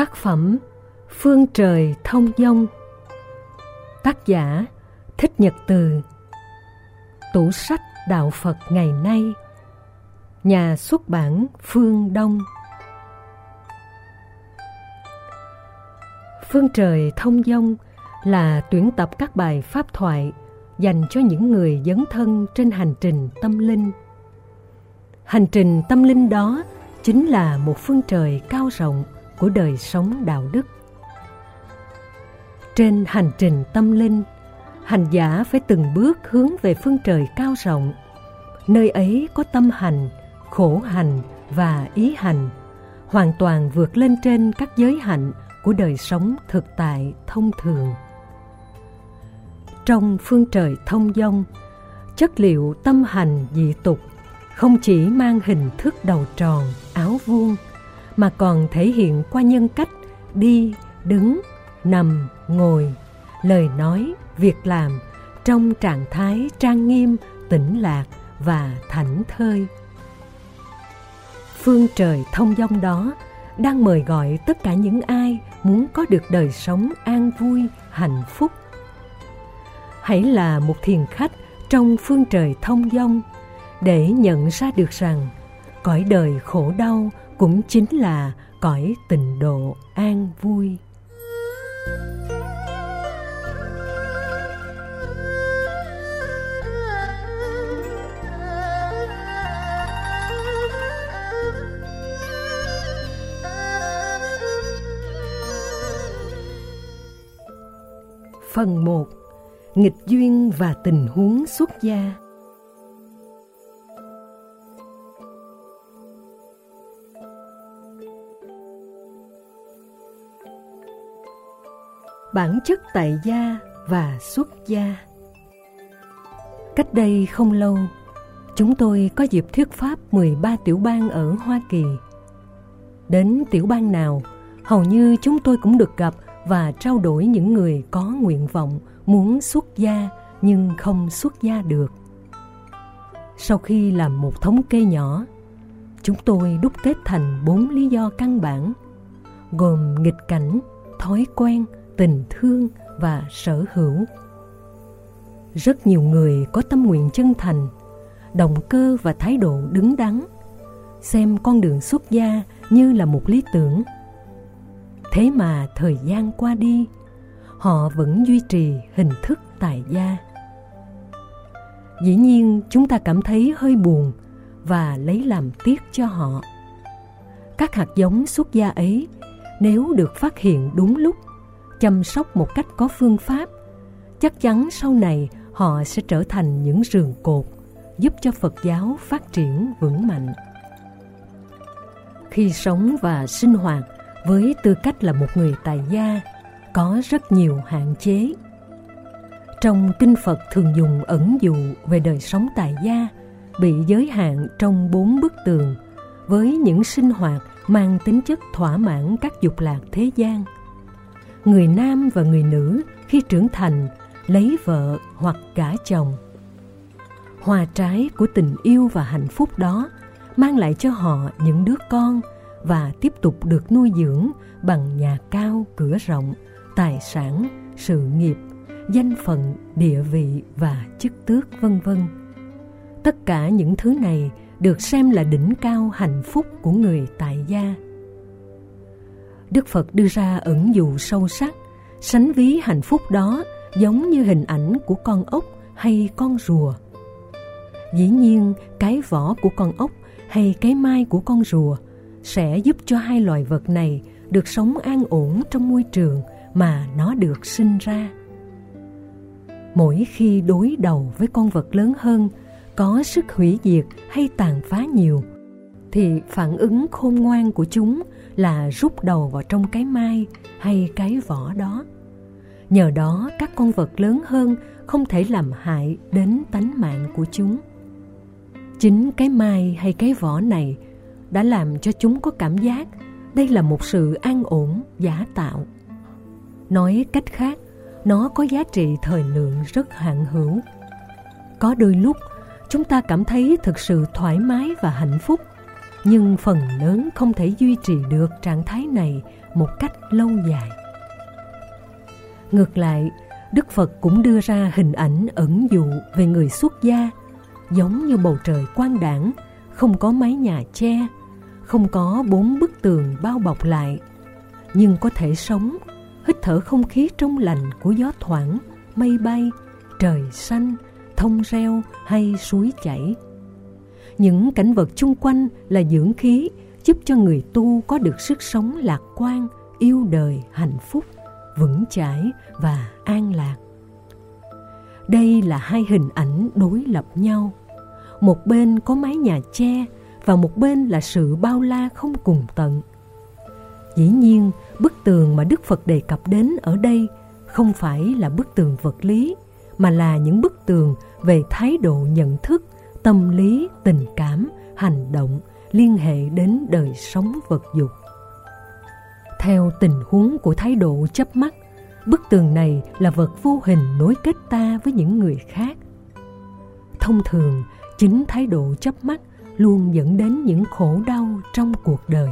Tác phẩm Phương trời thông dông. Tác giả Thích Nhật Từ. Tủ sách Đạo Phật ngày nay. Nhà xuất bản Phương Đông. Phương trời thông dông là tuyển tập các bài pháp thoại dành cho những người dấn thân trên hành trình tâm linh. Hành trình tâm linh đó chính là một phương trời cao rộng của đời sống đạo đức. Trên hành trình tâm linh, hành giả phải từng bước hướng về phương trời cao rộng. Nơi ấy có tâm hành, khổ hành và ý hành, hoàn toàn vượt lên trên các giới hạnh của đời sống thực tại thông thường. Trong phương trời thông dông chất liệu tâm hành dị tục không chỉ mang hình thức đầu tròn, áo vuông, mà còn thể hiện qua nhân cách đi, đứng, nằm, ngồi, lời nói, việc làm trong trạng thái trang nghiêm, tĩnh lạc và thảnh thơi. Phương trời thông dong đó đang mời gọi tất cả những ai muốn có được đời sống an vui, hạnh phúc. Hãy là một thiền khách trong phương trời thông dong để nhận ra được rằng cõi đời khổ đau cũng chính là cõi tình độ an vui. Phần 1 Nghịch duyên và tình huống xuất gia. Bản chất tại gia và xuất gia. Cách đây không lâu, chúng tôi có dịp thuyết pháp 13 tiểu bang ở Hoa Kỳ. Đến tiểu bang nào, hầu như chúng tôi cũng được gặp và trao đổi những người có nguyện vọng muốn xuất gia nhưng không xuất gia được. Sau khi làm một thống kê nhỏ, chúng tôi đúc kết thành bốn lý do căn bản, gồm nghịch cảnh, thói quen, tình thương và sở hữu. Rất nhiều người có tâm nguyện chân thành, động cơ và thái độ đứng đắn, xem con đường xuất gia như là một lý tưởng. Thế mà thời gian qua đi, họ vẫn duy trì hình thức tại gia. Dĩ nhiên, chúng ta cảm thấy hơi buồn và lấy làm tiếc cho họ. Các hạt giống xuất gia ấy, nếu được phát hiện đúng lúc chăm sóc một cách có phương pháp, chắc chắn sau này họ sẽ trở thành những rường cột giúp cho phật giáo phát triển vững mạnh. Khi sống và sinh hoạt với tư cách là một người tài gia, có rất nhiều hạn chế. Trong kinh phật thường dùng ẩn dụ về đời sống tài gia bị giới hạn trong bốn bức tường với những sinh hoạt mang tính chất thỏa mãn các dục lạc thế gian người nam và người nữ khi trưởng thành, lấy vợ hoặc gả chồng. Hòa trái của tình yêu và hạnh phúc đó mang lại cho họ những đứa con và tiếp tục được nuôi dưỡng bằng nhà cao cửa rộng, tài sản, sự nghiệp, danh phận, địa vị và chức tước, vân vân. Tất cả những thứ này được xem là đỉnh cao hạnh phúc của người tại gia. Đức Phật đưa ra ẩn dụ sâu sắc, sánh ví hạnh phúc đó giống như hình ảnh của con ốc hay con rùa. Dĩ nhiên, cái vỏ của con ốc hay cái mai của con rùa sẽ giúp cho hai loài vật này được sống an ổn trong môi trường mà nó được sinh ra. Mỗi khi đối đầu với con vật lớn hơn, có sức hủy diệt hay tàn phá nhiều, thì phản ứng khôn ngoan của chúng là rút đầu vào trong cái mai hay cái vỏ đó. Nhờ đó các con vật lớn hơn không thể làm hại đến tánh mạng của chúng. Chính cái mai hay cái vỏ này đã làm cho chúng có cảm giác đây là một sự an ổn giả tạo. Nói cách khác, nó có giá trị thời lượng rất hạn hữu. Có đôi lúc chúng ta cảm thấy thực sự thoải mái và hạnh phúc nhưng phần lớn không thể duy trì được trạng thái này một cách lâu dài. Ngược lại, Đức Phật cũng đưa ra hình ảnh ẩn dụ về người xuất gia, giống như bầu trời quang đảng, không có mái nhà che, không có bốn bức tường bao bọc lại, nhưng có thể sống, hít thở không khí trong lành của gió thoảng, mây bay, trời xanh, thông reo hay suối chảy. Những cảnh vật chung quanh là dưỡng khí giúp cho người tu có được sức sống lạc quan, yêu đời, hạnh phúc, vững chãi và an lạc. Đây là hai hình ảnh đối lập nhau. Một bên có mái nhà che và một bên là sự bao la không cùng tận. Dĩ nhiên, bức tường mà Đức Phật đề cập đến ở đây không phải là bức tường vật lý, mà là những bức tường về thái độ nhận thức, tâm lý, tình cảm, hành động liên hệ đến đời sống vật dục. Theo tình huống của thái độ chấp mắt, bức tường này là vật vô hình nối kết ta với những người khác. Thông thường, chính thái độ chấp mắt luôn dẫn đến những khổ đau trong cuộc đời.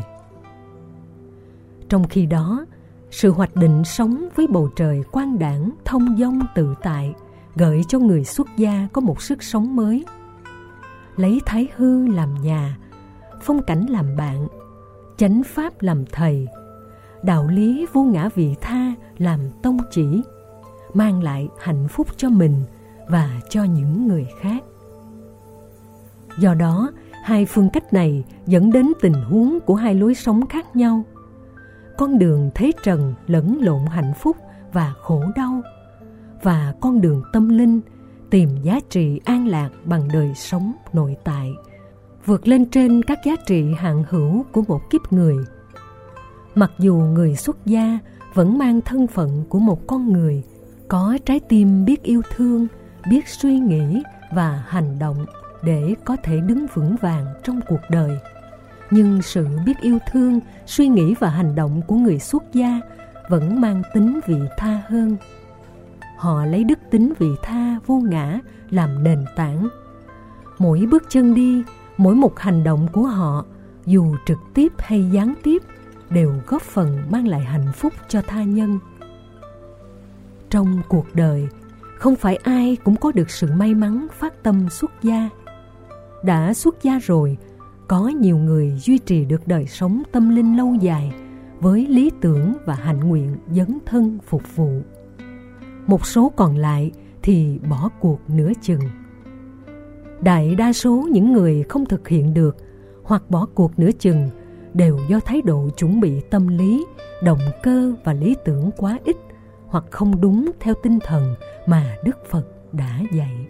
Trong khi đó, sự hoạch định sống với bầu trời quang đảng thông dong tự tại gợi cho người xuất gia có một sức sống mới. Lấy thái hư làm nhà, phong cảnh làm bạn, chánh pháp làm thầy, đạo lý vô ngã vị tha làm tông chỉ, mang lại hạnh phúc cho mình và cho những người khác. Do đó, hai phương cách này dẫn đến tình huống của hai lối sống khác nhau. Con đường thế trần lẫn lộn hạnh phúc và khổ đau và con đường tâm linh tìm giá trị an lạc bằng đời sống nội tại, vượt lên trên các giá trị hạng hữu của một kiếp người. Mặc dù người xuất gia vẫn mang thân phận của một con người, có trái tim biết yêu thương, biết suy nghĩ và hành động để có thể đứng vững vàng trong cuộc đời. Nhưng sự biết yêu thương, suy nghĩ và hành động của người xuất gia vẫn mang tính vị tha hơn họ lấy đức tính vị tha vô ngã làm nền tảng. Mỗi bước chân đi, mỗi một hành động của họ, dù trực tiếp hay gián tiếp, đều góp phần mang lại hạnh phúc cho tha nhân. Trong cuộc đời, không phải ai cũng có được sự may mắn phát tâm xuất gia. Đã xuất gia rồi, có nhiều người duy trì được đời sống tâm linh lâu dài với lý tưởng và hạnh nguyện dấn thân phục vụ một số còn lại thì bỏ cuộc nửa chừng. Đại đa số những người không thực hiện được hoặc bỏ cuộc nửa chừng đều do thái độ chuẩn bị tâm lý, động cơ và lý tưởng quá ít hoặc không đúng theo tinh thần mà đức phật đã dạy.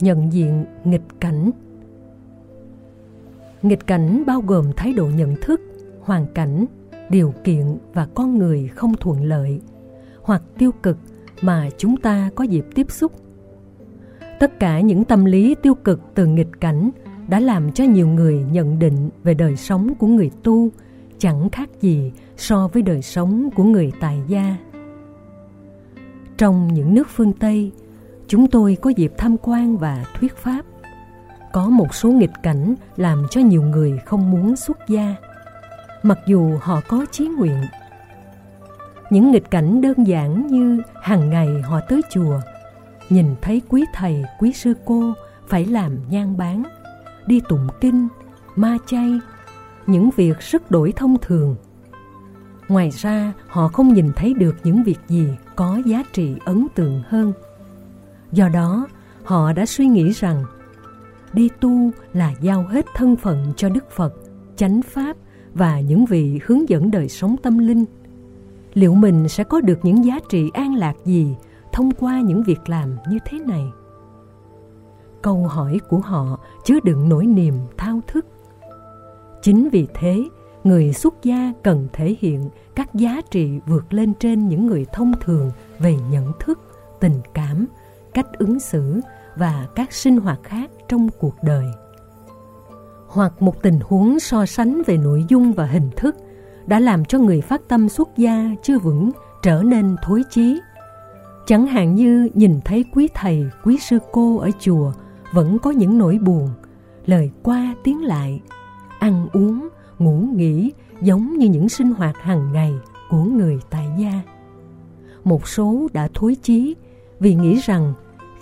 Nhận diện nghịch cảnh nghịch cảnh bao gồm thái độ nhận thức, hoàn cảnh, điều kiện và con người không thuận lợi, hoặc tiêu cực mà chúng ta có dịp tiếp xúc. Tất cả những tâm lý tiêu cực từ nghịch cảnh đã làm cho nhiều người nhận định về đời sống của người tu chẳng khác gì so với đời sống của người tài gia. Trong những nước phương tây, chúng tôi có dịp tham quan và thuyết pháp có một số nghịch cảnh làm cho nhiều người không muốn xuất gia. Mặc dù họ có chí nguyện, những nghịch cảnh đơn giản như hàng ngày họ tới chùa, nhìn thấy quý thầy, quý sư cô phải làm nhang bán, đi tụng kinh, ma chay, những việc rất đổi thông thường. Ngoài ra, họ không nhìn thấy được những việc gì có giá trị ấn tượng hơn. Do đó, họ đã suy nghĩ rằng đi tu là giao hết thân phận cho Đức Phật, chánh Pháp và những vị hướng dẫn đời sống tâm linh. Liệu mình sẽ có được những giá trị an lạc gì thông qua những việc làm như thế này? Câu hỏi của họ chứa đựng nỗi niềm thao thức. Chính vì thế, người xuất gia cần thể hiện các giá trị vượt lên trên những người thông thường về nhận thức, tình cảm, cách ứng xử và các sinh hoạt khác trong cuộc đời hoặc một tình huống so sánh về nội dung và hình thức đã làm cho người phát tâm xuất gia chưa vững trở nên thối chí Chẳng hạn như nhìn thấy quý thầy, quý sư cô ở chùa vẫn có những nỗi buồn, lời qua tiếng lại, ăn uống, ngủ nghỉ giống như những sinh hoạt hàng ngày của người tại gia. Một số đã thối chí vì nghĩ rằng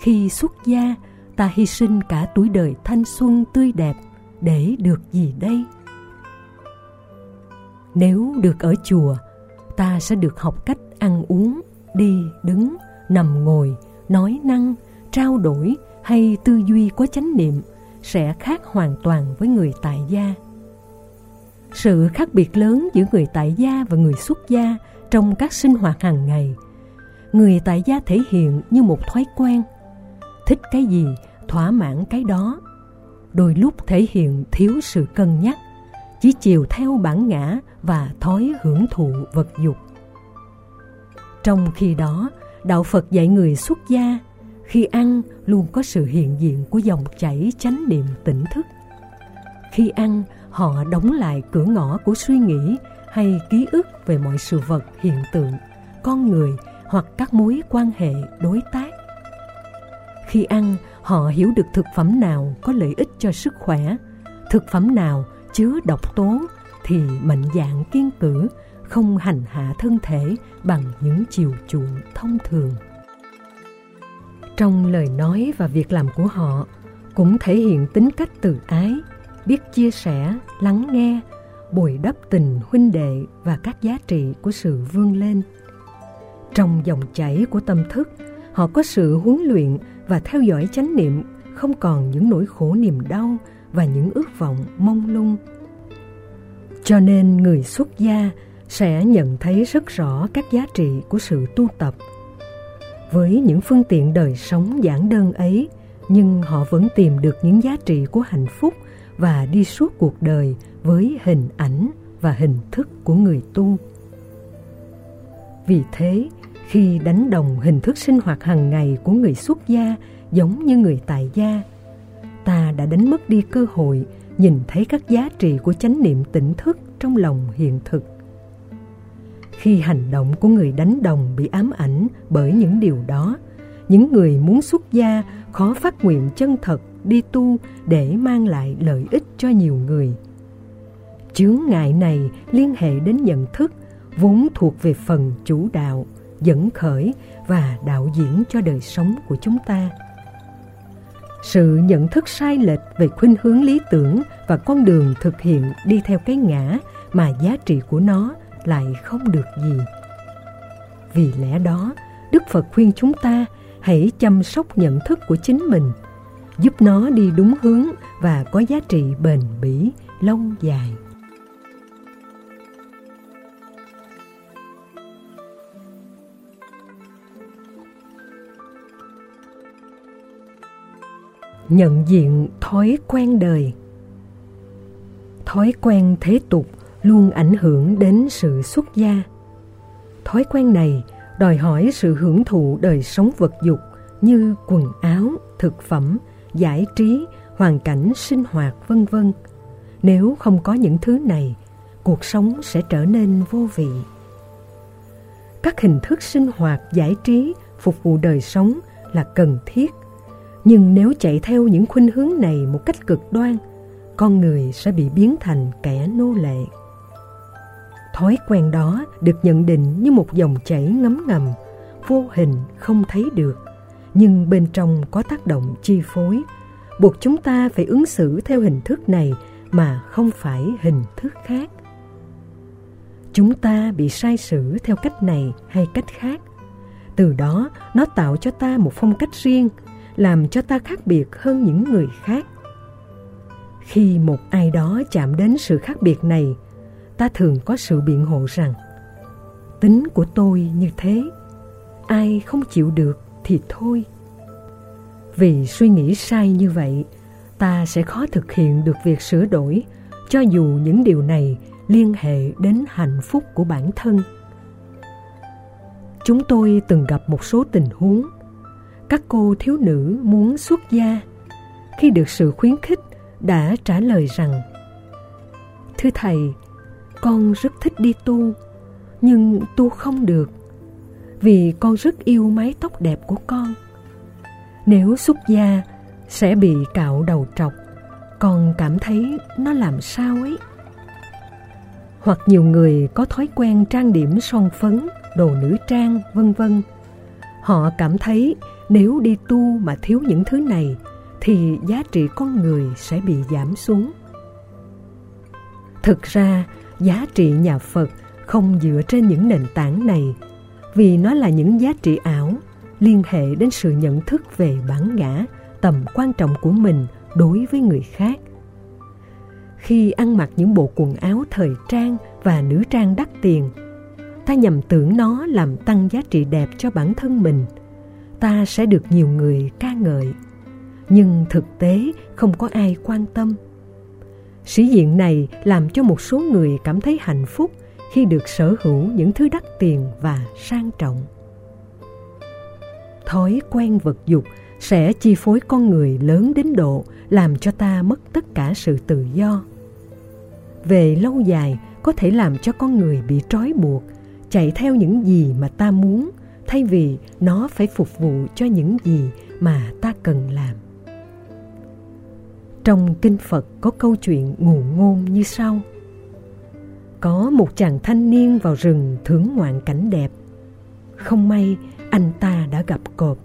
khi xuất gia ta hy sinh cả tuổi đời thanh xuân tươi đẹp để được gì đây? Nếu được ở chùa, ta sẽ được học cách ăn uống, đi, đứng, nằm ngồi, nói năng, trao đổi hay tư duy có chánh niệm sẽ khác hoàn toàn với người tại gia. Sự khác biệt lớn giữa người tại gia và người xuất gia trong các sinh hoạt hàng ngày. Người tại gia thể hiện như một thói quen. Thích cái gì, thỏa mãn cái đó. Đôi lúc thể hiện thiếu sự cân nhắc, chỉ chiều theo bản ngã và thói hưởng thụ vật dục. Trong khi đó, Đạo Phật dạy người xuất gia khi ăn luôn có sự hiện diện của dòng chảy chánh niệm tỉnh thức. Khi ăn, họ đóng lại cửa ngõ của suy nghĩ hay ký ức về mọi sự vật hiện tượng, con người hoặc các mối quan hệ đối tác. Khi ăn, họ hiểu được thực phẩm nào có lợi ích cho sức khỏe, thực phẩm nào chứa độc tố thì mạnh dạng kiên cử, không hành hạ thân thể bằng những chiều chuộng thông thường. Trong lời nói và việc làm của họ cũng thể hiện tính cách từ ái, biết chia sẻ, lắng nghe, bồi đắp tình huynh đệ và các giá trị của sự vươn lên. Trong dòng chảy của tâm thức, họ có sự huấn luyện và theo dõi chánh niệm, không còn những nỗi khổ niềm đau và những ước vọng mông lung. Cho nên người xuất gia sẽ nhận thấy rất rõ các giá trị của sự tu tập. Với những phương tiện đời sống giản đơn ấy, nhưng họ vẫn tìm được những giá trị của hạnh phúc và đi suốt cuộc đời với hình ảnh và hình thức của người tu. Vì thế, khi đánh đồng hình thức sinh hoạt hàng ngày của người xuất gia giống như người tại gia, ta đã đánh mất đi cơ hội nhìn thấy các giá trị của chánh niệm tỉnh thức trong lòng hiện thực. Khi hành động của người đánh đồng bị ám ảnh bởi những điều đó, những người muốn xuất gia khó phát nguyện chân thật đi tu để mang lại lợi ích cho nhiều người. Chướng ngại này liên hệ đến nhận thức vốn thuộc về phần chủ đạo, dẫn khởi và đạo diễn cho đời sống của chúng ta. Sự nhận thức sai lệch về khuynh hướng lý tưởng và con đường thực hiện đi theo cái ngã mà giá trị của nó lại không được gì. Vì lẽ đó, Đức Phật khuyên chúng ta hãy chăm sóc nhận thức của chính mình, giúp nó đi đúng hướng và có giá trị bền bỉ, lâu dài. Nhận diện thói quen đời Thói quen thế tục luôn ảnh hưởng đến sự xuất gia. Thói quen này đòi hỏi sự hưởng thụ đời sống vật dục như quần áo, thực phẩm, giải trí, hoàn cảnh sinh hoạt vân vân. Nếu không có những thứ này, cuộc sống sẽ trở nên vô vị. Các hình thức sinh hoạt giải trí phục vụ đời sống là cần thiết, nhưng nếu chạy theo những khuynh hướng này một cách cực đoan, con người sẽ bị biến thành kẻ nô lệ. Thói quen đó được nhận định như một dòng chảy ngấm ngầm, vô hình không thấy được, nhưng bên trong có tác động chi phối, buộc chúng ta phải ứng xử theo hình thức này mà không phải hình thức khác. Chúng ta bị sai sử theo cách này hay cách khác. Từ đó nó tạo cho ta một phong cách riêng, làm cho ta khác biệt hơn những người khác. Khi một ai đó chạm đến sự khác biệt này, ta thường có sự biện hộ rằng tính của tôi như thế ai không chịu được thì thôi vì suy nghĩ sai như vậy ta sẽ khó thực hiện được việc sửa đổi cho dù những điều này liên hệ đến hạnh phúc của bản thân chúng tôi từng gặp một số tình huống các cô thiếu nữ muốn xuất gia khi được sự khuyến khích đã trả lời rằng thưa thầy con rất thích đi tu nhưng tu không được vì con rất yêu mái tóc đẹp của con. Nếu xuất gia sẽ bị cạo đầu trọc, con cảm thấy nó làm sao ấy. Hoặc nhiều người có thói quen trang điểm son phấn, đồ nữ trang, vân vân. Họ cảm thấy nếu đi tu mà thiếu những thứ này thì giá trị con người sẽ bị giảm xuống. Thực ra, giá trị nhà Phật không dựa trên những nền tảng này vì nó là những giá trị ảo liên hệ đến sự nhận thức về bản ngã, tầm quan trọng của mình đối với người khác. Khi ăn mặc những bộ quần áo thời trang và nữ trang đắt tiền, ta nhầm tưởng nó làm tăng giá trị đẹp cho bản thân mình. Ta sẽ được nhiều người ca ngợi, nhưng thực tế không có ai quan tâm. Sĩ diện này làm cho một số người cảm thấy hạnh phúc khi được sở hữu những thứ đắt tiền và sang trọng. Thói quen vật dục sẽ chi phối con người lớn đến độ làm cho ta mất tất cả sự tự do. Về lâu dài có thể làm cho con người bị trói buộc, chạy theo những gì mà ta muốn thay vì nó phải phục vụ cho những gì mà ta cần làm. Trong kinh Phật có câu chuyện ngụ ngôn như sau. Có một chàng thanh niên vào rừng thưởng ngoạn cảnh đẹp. Không may anh ta đã gặp cọp.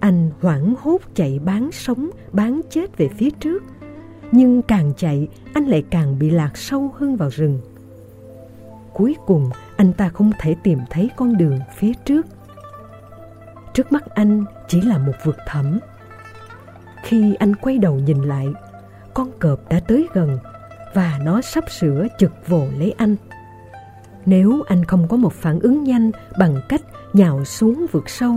Anh hoảng hốt chạy bán sống, bán chết về phía trước. Nhưng càng chạy, anh lại càng bị lạc sâu hơn vào rừng. Cuối cùng, anh ta không thể tìm thấy con đường phía trước. Trước mắt anh chỉ là một vực thẳm khi anh quay đầu nhìn lại, con cọp đã tới gần và nó sắp sửa chực vồ lấy anh. Nếu anh không có một phản ứng nhanh bằng cách nhào xuống vực sâu,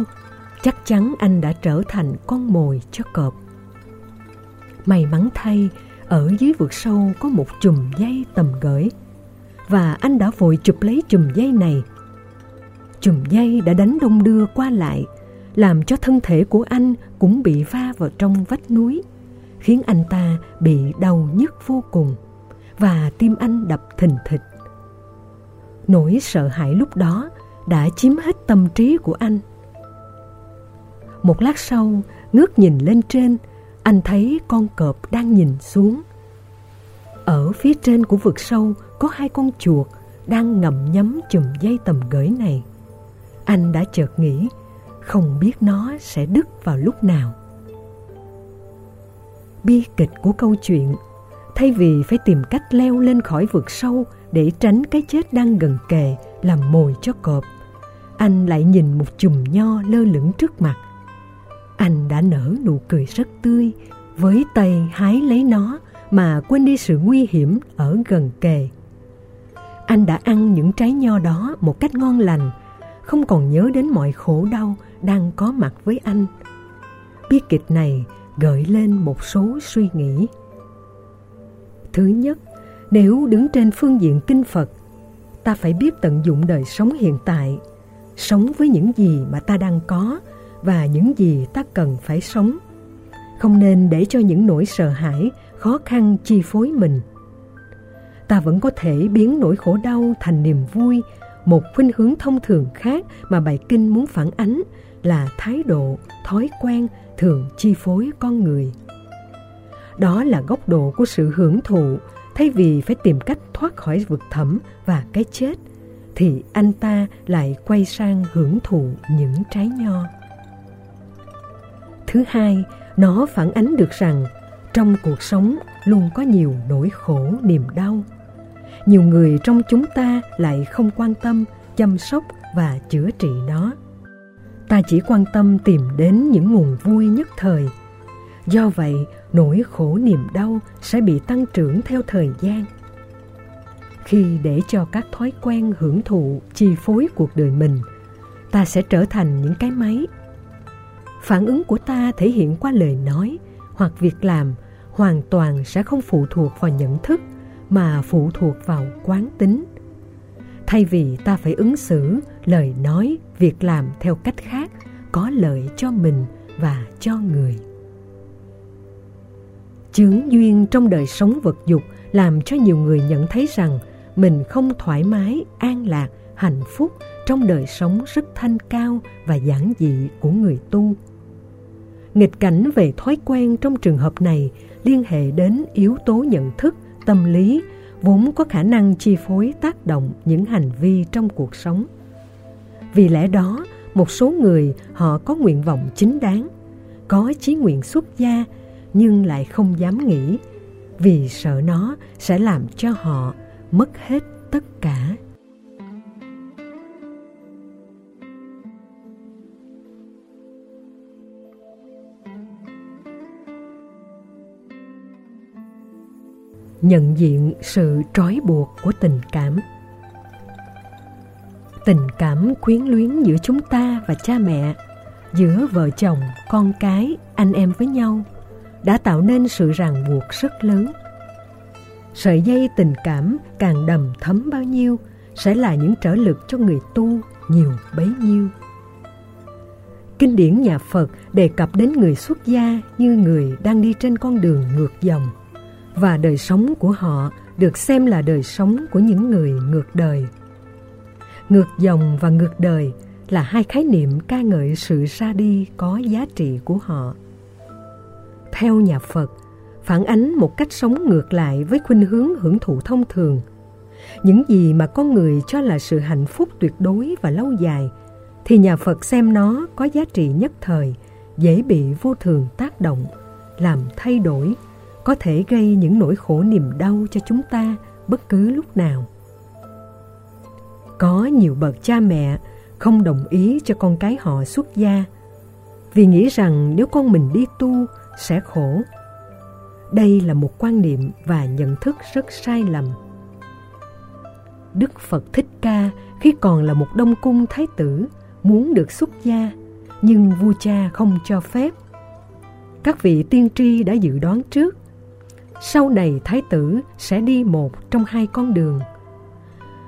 chắc chắn anh đã trở thành con mồi cho cọp. May mắn thay, ở dưới vực sâu có một chùm dây tầm gửi và anh đã vội chụp lấy chùm dây này. Chùm dây đã đánh đông đưa qua lại làm cho thân thể của anh cũng bị va vào trong vách núi, khiến anh ta bị đau nhức vô cùng và tim anh đập thình thịch. Nỗi sợ hãi lúc đó đã chiếm hết tâm trí của anh. Một lát sau, ngước nhìn lên trên, anh thấy con cọp đang nhìn xuống. Ở phía trên của vực sâu có hai con chuột đang ngậm nhấm chùm dây tầm gửi này. Anh đã chợt nghĩ không biết nó sẽ đứt vào lúc nào. Bi kịch của câu chuyện, thay vì phải tìm cách leo lên khỏi vực sâu để tránh cái chết đang gần kề làm mồi cho cọp, anh lại nhìn một chùm nho lơ lửng trước mặt. Anh đã nở nụ cười rất tươi, với tay hái lấy nó mà quên đi sự nguy hiểm ở gần kề. Anh đã ăn những trái nho đó một cách ngon lành, không còn nhớ đến mọi khổ đau đang có mặt với anh. Bi kịch này gợi lên một số suy nghĩ. Thứ nhất, nếu đứng trên phương diện kinh Phật, ta phải biết tận dụng đời sống hiện tại, sống với những gì mà ta đang có và những gì ta cần phải sống. Không nên để cho những nỗi sợ hãi, khó khăn chi phối mình. Ta vẫn có thể biến nỗi khổ đau thành niềm vui, một khuynh hướng thông thường khác mà bài kinh muốn phản ánh là thái độ, thói quen thường chi phối con người. Đó là góc độ của sự hưởng thụ, thay vì phải tìm cách thoát khỏi vực thẳm và cái chết, thì anh ta lại quay sang hưởng thụ những trái nho. Thứ hai, nó phản ánh được rằng trong cuộc sống luôn có nhiều nỗi khổ niềm đau. Nhiều người trong chúng ta lại không quan tâm, chăm sóc và chữa trị nó ta chỉ quan tâm tìm đến những nguồn vui nhất thời. Do vậy, nỗi khổ niềm đau sẽ bị tăng trưởng theo thời gian. Khi để cho các thói quen hưởng thụ chi phối cuộc đời mình, ta sẽ trở thành những cái máy. Phản ứng của ta thể hiện qua lời nói hoặc việc làm hoàn toàn sẽ không phụ thuộc vào nhận thức mà phụ thuộc vào quán tính thay vì ta phải ứng xử lời nói việc làm theo cách khác có lợi cho mình và cho người chướng duyên trong đời sống vật dục làm cho nhiều người nhận thấy rằng mình không thoải mái an lạc hạnh phúc trong đời sống rất thanh cao và giản dị của người tu. Nghịch cảnh về thói quen trong trường hợp này liên hệ đến yếu tố nhận thức, tâm lý vốn có khả năng chi phối tác động những hành vi trong cuộc sống. Vì lẽ đó, một số người họ có nguyện vọng chính đáng, có chí nguyện xuất gia nhưng lại không dám nghĩ vì sợ nó sẽ làm cho họ mất hết tất cả. Nhận diện sự trói buộc của tình cảm. Tình cảm quyến luyến giữa chúng ta và cha mẹ, giữa vợ chồng, con cái, anh em với nhau, đã tạo nên sự ràng buộc rất lớn. Sợi dây tình cảm càng đầm thấm bao nhiêu sẽ là những trở lực cho người tu nhiều bấy nhiêu. Kinh điển nhà phật đề cập đến người xuất gia như người đang đi trên con đường ngược dòng và đời sống của họ được xem là đời sống của những người ngược đời. Ngược dòng và ngược đời là hai khái niệm ca ngợi sự ra đi có giá trị của họ. Theo nhà Phật, phản ánh một cách sống ngược lại với khuynh hướng hưởng thụ thông thường. Những gì mà con người cho là sự hạnh phúc tuyệt đối và lâu dài thì nhà Phật xem nó có giá trị nhất thời, dễ bị vô thường tác động, làm thay đổi có thể gây những nỗi khổ niềm đau cho chúng ta bất cứ lúc nào. Có nhiều bậc cha mẹ không đồng ý cho con cái họ xuất gia vì nghĩ rằng nếu con mình đi tu sẽ khổ. Đây là một quan niệm và nhận thức rất sai lầm. Đức Phật Thích Ca khi còn là một đông cung thái tử muốn được xuất gia, nhưng vua cha không cho phép. Các vị tiên tri đã dự đoán trước sau này thái tử sẽ đi một trong hai con đường.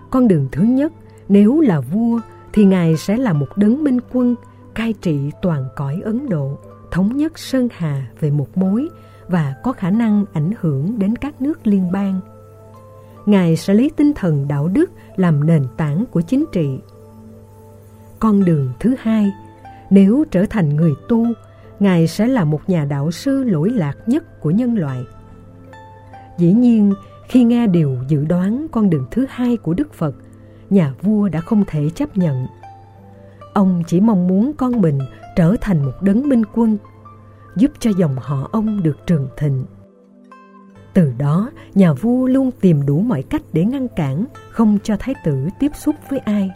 Con đường thứ nhất, nếu là vua thì ngài sẽ là một đấng minh quân cai trị toàn cõi Ấn Độ, thống nhất Sơn Hà về một mối và có khả năng ảnh hưởng đến các nước liên bang. Ngài sẽ lấy tinh thần đạo đức làm nền tảng của chính trị. Con đường thứ hai, nếu trở thành người tu, Ngài sẽ là một nhà đạo sư lỗi lạc nhất của nhân loại. Dĩ nhiên, khi nghe điều dự đoán con đường thứ hai của Đức Phật, nhà vua đã không thể chấp nhận. Ông chỉ mong muốn con mình trở thành một đấng minh quân, giúp cho dòng họ ông được trường thịnh. Từ đó, nhà vua luôn tìm đủ mọi cách để ngăn cản, không cho thái tử tiếp xúc với ai.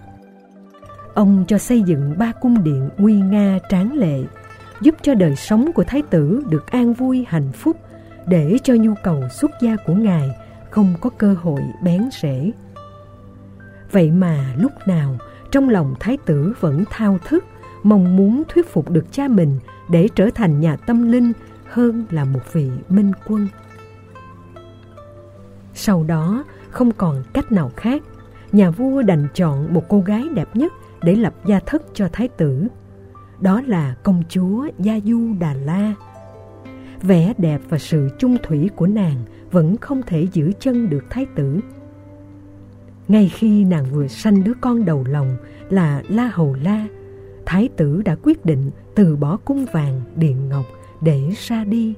Ông cho xây dựng ba cung điện nguy nga tráng lệ, giúp cho đời sống của thái tử được an vui hạnh phúc để cho nhu cầu xuất gia của Ngài không có cơ hội bén rễ. Vậy mà lúc nào trong lòng Thái tử vẫn thao thức, mong muốn thuyết phục được cha mình để trở thành nhà tâm linh hơn là một vị minh quân. Sau đó, không còn cách nào khác, nhà vua đành chọn một cô gái đẹp nhất để lập gia thất cho thái tử. Đó là công chúa Gia Du Đà La vẻ đẹp và sự chung thủy của nàng vẫn không thể giữ chân được thái tử. Ngay khi nàng vừa sanh đứa con đầu lòng là La Hầu La, thái tử đã quyết định từ bỏ cung vàng điện ngọc để ra đi.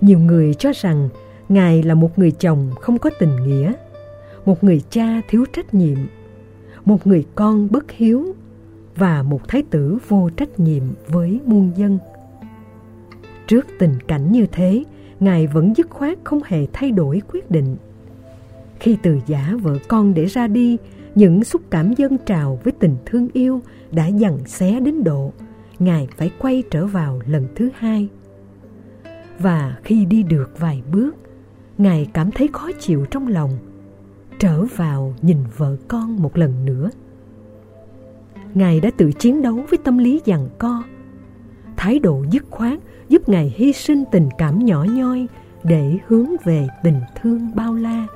Nhiều người cho rằng ngài là một người chồng không có tình nghĩa, một người cha thiếu trách nhiệm, một người con bất hiếu và một thái tử vô trách nhiệm với muôn dân. Trước tình cảnh như thế, Ngài vẫn dứt khoát không hề thay đổi quyết định. Khi từ giả vợ con để ra đi, những xúc cảm dân trào với tình thương yêu đã dằn xé đến độ Ngài phải quay trở vào lần thứ hai. Và khi đi được vài bước, Ngài cảm thấy khó chịu trong lòng, trở vào nhìn vợ con một lần nữa. Ngài đã tự chiến đấu với tâm lý giằng co, thái độ dứt khoát giúp Ngài hy sinh tình cảm nhỏ nhoi để hướng về tình thương bao la.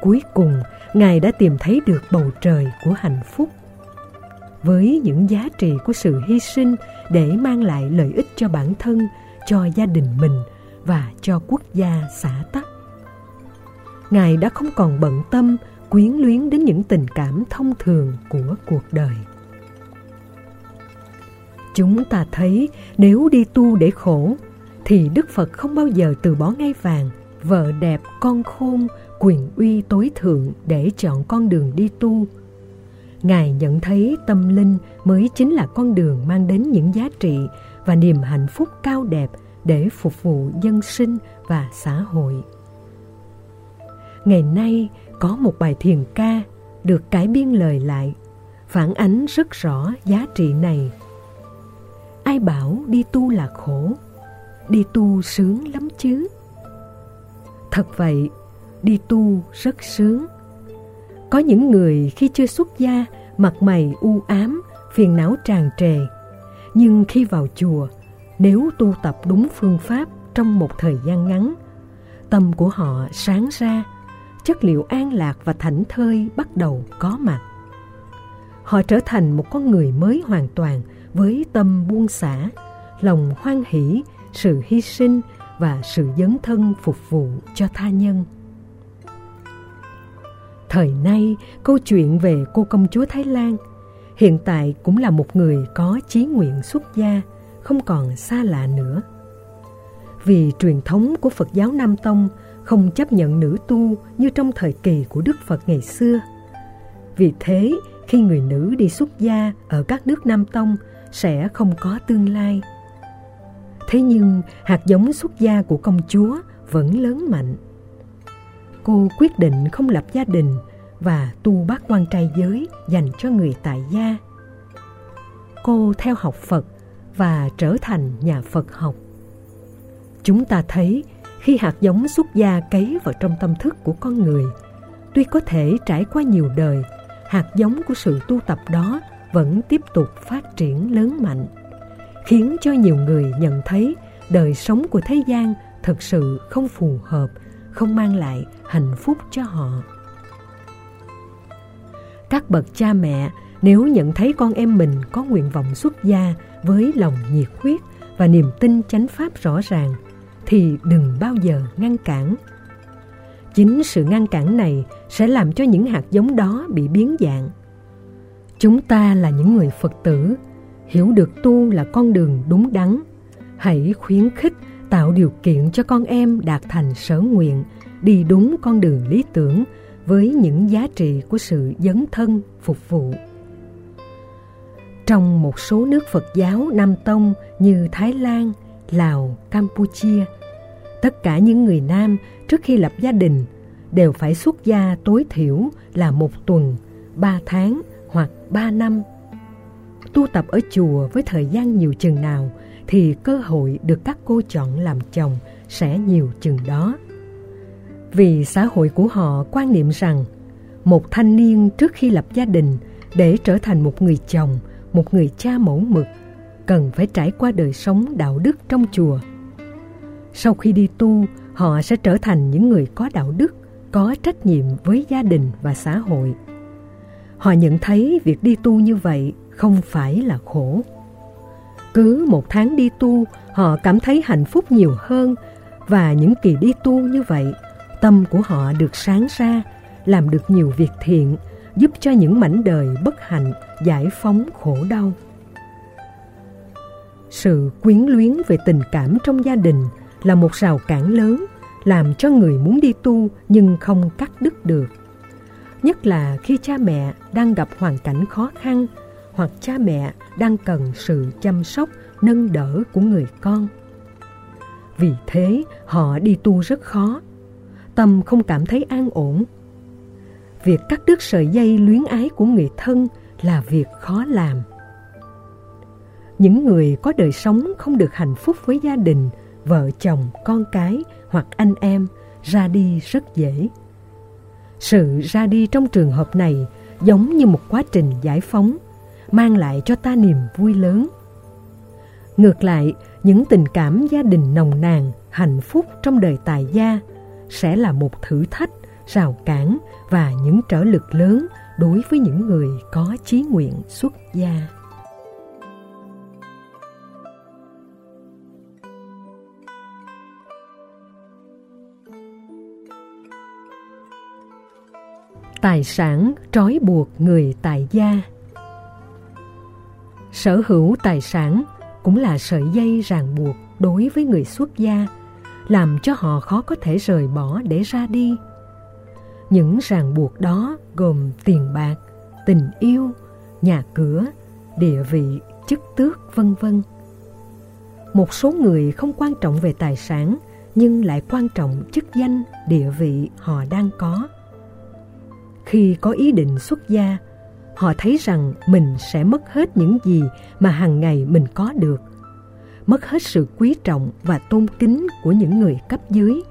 Cuối cùng, Ngài đã tìm thấy được bầu trời của hạnh phúc. Với những giá trị của sự hy sinh để mang lại lợi ích cho bản thân, cho gia đình mình và cho quốc gia xã tắc. Ngài đã không còn bận tâm quyến luyến đến những tình cảm thông thường của cuộc đời chúng ta thấy nếu đi tu để khổ, thì đức phật không bao giờ từ bỏ ngai vàng, vợ đẹp, con khôn, quyền uy tối thượng để chọn con đường đi tu. Ngài nhận thấy tâm linh mới chính là con đường mang đến những giá trị và niềm hạnh phúc cao đẹp để phục vụ dân sinh và xã hội. Ngày nay có một bài thiền ca được cải biên lời lại, phản ánh rất rõ giá trị này ai bảo đi tu là khổ, đi tu sướng lắm chứ? Thật vậy, đi tu rất sướng. Có những người khi chưa xuất gia, mặt mày u ám, phiền não tràn trề. Nhưng khi vào chùa, nếu tu tập đúng phương pháp trong một thời gian ngắn, tâm của họ sáng ra, chất liệu an lạc và thảnh thơi bắt đầu có mặt. Họ trở thành một con người mới hoàn toàn với tâm buông xả lòng hoan hỷ sự hy sinh và sự dấn thân phục vụ cho tha nhân thời nay câu chuyện về cô công chúa thái lan hiện tại cũng là một người có chí nguyện xuất gia không còn xa lạ nữa vì truyền thống của phật giáo nam tông không chấp nhận nữ tu như trong thời kỳ của Đức Phật ngày xưa. Vì thế, khi người nữ đi xuất gia ở các nước Nam Tông sẽ không có tương lai. Thế nhưng hạt giống xuất gia của công chúa vẫn lớn mạnh. Cô quyết định không lập gia đình và tu bác quan trai giới dành cho người tại gia. Cô theo học Phật và trở thành nhà Phật học. Chúng ta thấy khi hạt giống xuất gia cấy vào trong tâm thức của con người, tuy có thể trải qua nhiều đời hạt giống của sự tu tập đó vẫn tiếp tục phát triển lớn mạnh, khiến cho nhiều người nhận thấy đời sống của thế gian thực sự không phù hợp, không mang lại hạnh phúc cho họ. Các bậc cha mẹ, nếu nhận thấy con em mình có nguyện vọng xuất gia với lòng nhiệt huyết và niềm tin chánh pháp rõ ràng, thì đừng bao giờ ngăn cản chính sự ngăn cản này sẽ làm cho những hạt giống đó bị biến dạng. Chúng ta là những người phật tử, hiểu được tu là con đường đúng đắn. Hãy khuyến khích, tạo điều kiện cho con em đạt thành sở nguyện, đi đúng con đường lý tưởng với những giá trị của sự dấn thân, phục vụ. Trong một số nước phật giáo nam tông như thái lan, lào, campuchia tất cả những người nam trước khi lập gia đình đều phải xuất gia tối thiểu là một tuần, ba tháng hoặc ba năm. Tu tập ở chùa với thời gian nhiều chừng nào thì cơ hội được các cô chọn làm chồng sẽ nhiều chừng đó. Vì xã hội của họ quan niệm rằng một thanh niên trước khi lập gia đình để trở thành một người chồng, một người cha mẫu mực cần phải trải qua đời sống đạo đức trong chùa sau khi đi tu, họ sẽ trở thành những người có đạo đức, có trách nhiệm với gia đình và xã hội. Họ nhận thấy việc đi tu như vậy không phải là khổ. Cứ một tháng đi tu, họ cảm thấy hạnh phúc nhiều hơn và những kỳ đi tu như vậy, tâm của họ được sáng ra, làm được nhiều việc thiện, giúp cho những mảnh đời bất hạnh giải phóng khổ đau. Sự quyến luyến về tình cảm trong gia đình – là một rào cản lớn làm cho người muốn đi tu nhưng không cắt đứt được. Nhất là khi cha mẹ đang gặp hoàn cảnh khó khăn hoặc cha mẹ đang cần sự chăm sóc, nâng đỡ của người con. Vì thế họ đi tu rất khó, tâm không cảm thấy an ổn. Việc cắt đứt sợi dây luyến ái của người thân là việc khó làm. Những người có đời sống không được hạnh phúc với gia đình vợ chồng, con cái hoặc anh em ra đi rất dễ. Sự ra đi trong trường hợp này giống như một quá trình giải phóng, mang lại cho ta niềm vui lớn. Ngược lại, những tình cảm gia đình nồng nàn, hạnh phúc trong đời tài gia sẽ là một thử thách, rào cản và những trở lực lớn đối với những người có chí nguyện xuất gia. Tài sản trói buộc người tại gia Sở hữu tài sản cũng là sợi dây ràng buộc đối với người xuất gia, làm cho họ khó có thể rời bỏ để ra đi. Những ràng buộc đó gồm tiền bạc, tình yêu, nhà cửa, địa vị, chức tước, vân vân. Một số người không quan trọng về tài sản nhưng lại quan trọng chức danh, địa vị họ đang có. Khi có ý định xuất gia, họ thấy rằng mình sẽ mất hết những gì mà hàng ngày mình có được. Mất hết sự quý trọng và tôn kính của những người cấp dưới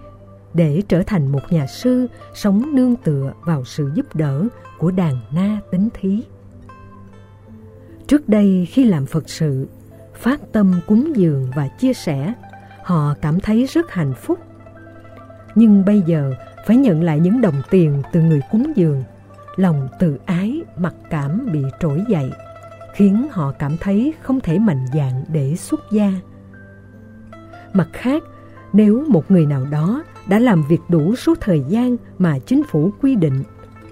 để trở thành một nhà sư sống nương tựa vào sự giúp đỡ của đàn na tính thí. Trước đây khi làm Phật sự, phát tâm cúng dường và chia sẻ, họ cảm thấy rất hạnh phúc. Nhưng bây giờ phải nhận lại những đồng tiền từ người cúng dường, lòng tự ái, mặc cảm bị trỗi dậy, khiến họ cảm thấy không thể mạnh dạn để xuất gia. Mặt khác, nếu một người nào đó đã làm việc đủ số thời gian mà chính phủ quy định,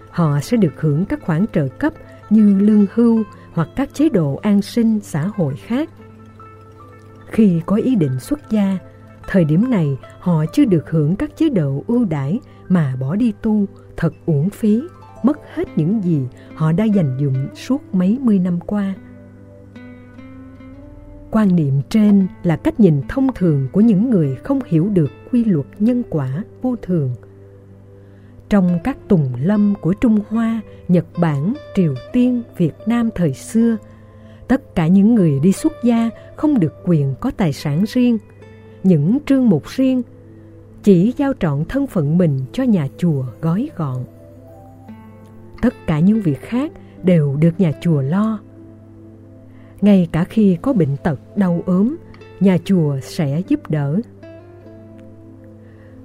họ sẽ được hưởng các khoản trợ cấp như lương hưu hoặc các chế độ an sinh xã hội khác. Khi có ý định xuất gia, thời điểm này họ chưa được hưởng các chế độ ưu đãi mà bỏ đi tu thật uổng phí, mất hết những gì họ đã dành dụm suốt mấy mươi năm qua. Quan niệm trên là cách nhìn thông thường của những người không hiểu được quy luật nhân quả vô thường. Trong các tùng lâm của Trung Hoa, Nhật Bản, Triều Tiên, Việt Nam thời xưa, tất cả những người đi xuất gia không được quyền có tài sản riêng, những trương mục riêng, chỉ giao trọn thân phận mình cho nhà chùa gói gọn. Tất cả những việc khác đều được nhà chùa lo, ngay cả khi có bệnh tật, đau ốm, nhà chùa sẽ giúp đỡ.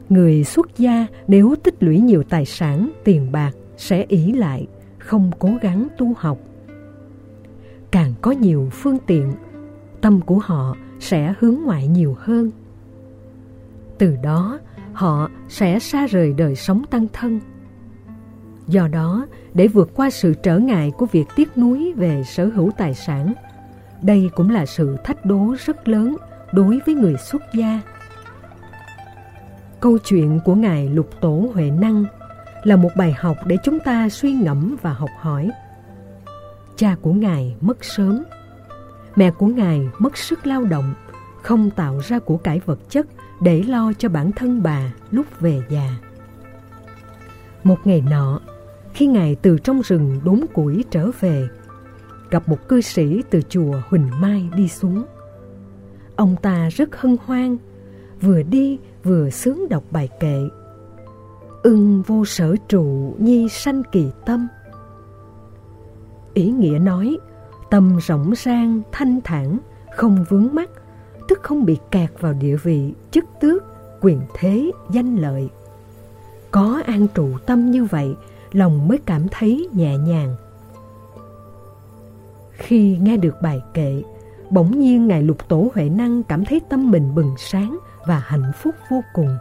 Người xuất gia nếu tích lũy nhiều tài sản, tiền bạc sẽ ỷ lại, không cố gắng tu học. Càng có nhiều phương tiện, tâm của họ sẽ hướng ngoại nhiều hơn. Từ đó, họ sẽ xa rời đời sống tăng thân. Do đó, để vượt qua sự trở ngại của việc tiếc nuối về sở hữu tài sản – đây cũng là sự thách đố rất lớn đối với người xuất gia. Câu chuyện của Ngài Lục Tổ Huệ Năng là một bài học để chúng ta suy ngẫm và học hỏi. Cha của Ngài mất sớm, mẹ của Ngài mất sức lao động, không tạo ra của cải vật chất để lo cho bản thân bà lúc về già. Một ngày nọ, khi Ngài từ trong rừng đốn củi trở về, gặp một cư sĩ từ chùa Huỳnh Mai đi xuống. Ông ta rất hân hoan, vừa đi vừa sướng đọc bài kệ. Ưng vô sở trụ nhi sanh kỳ tâm. Ý nghĩa nói, tâm rộng rang, thanh thản, không vướng mắc, tức không bị kẹt vào địa vị, chức tước, quyền thế, danh lợi. Có an trụ tâm như vậy, lòng mới cảm thấy nhẹ nhàng, khi nghe được bài kệ, bỗng nhiên Ngài Lục Tổ Huệ Năng cảm thấy tâm mình bừng sáng và hạnh phúc vô cùng.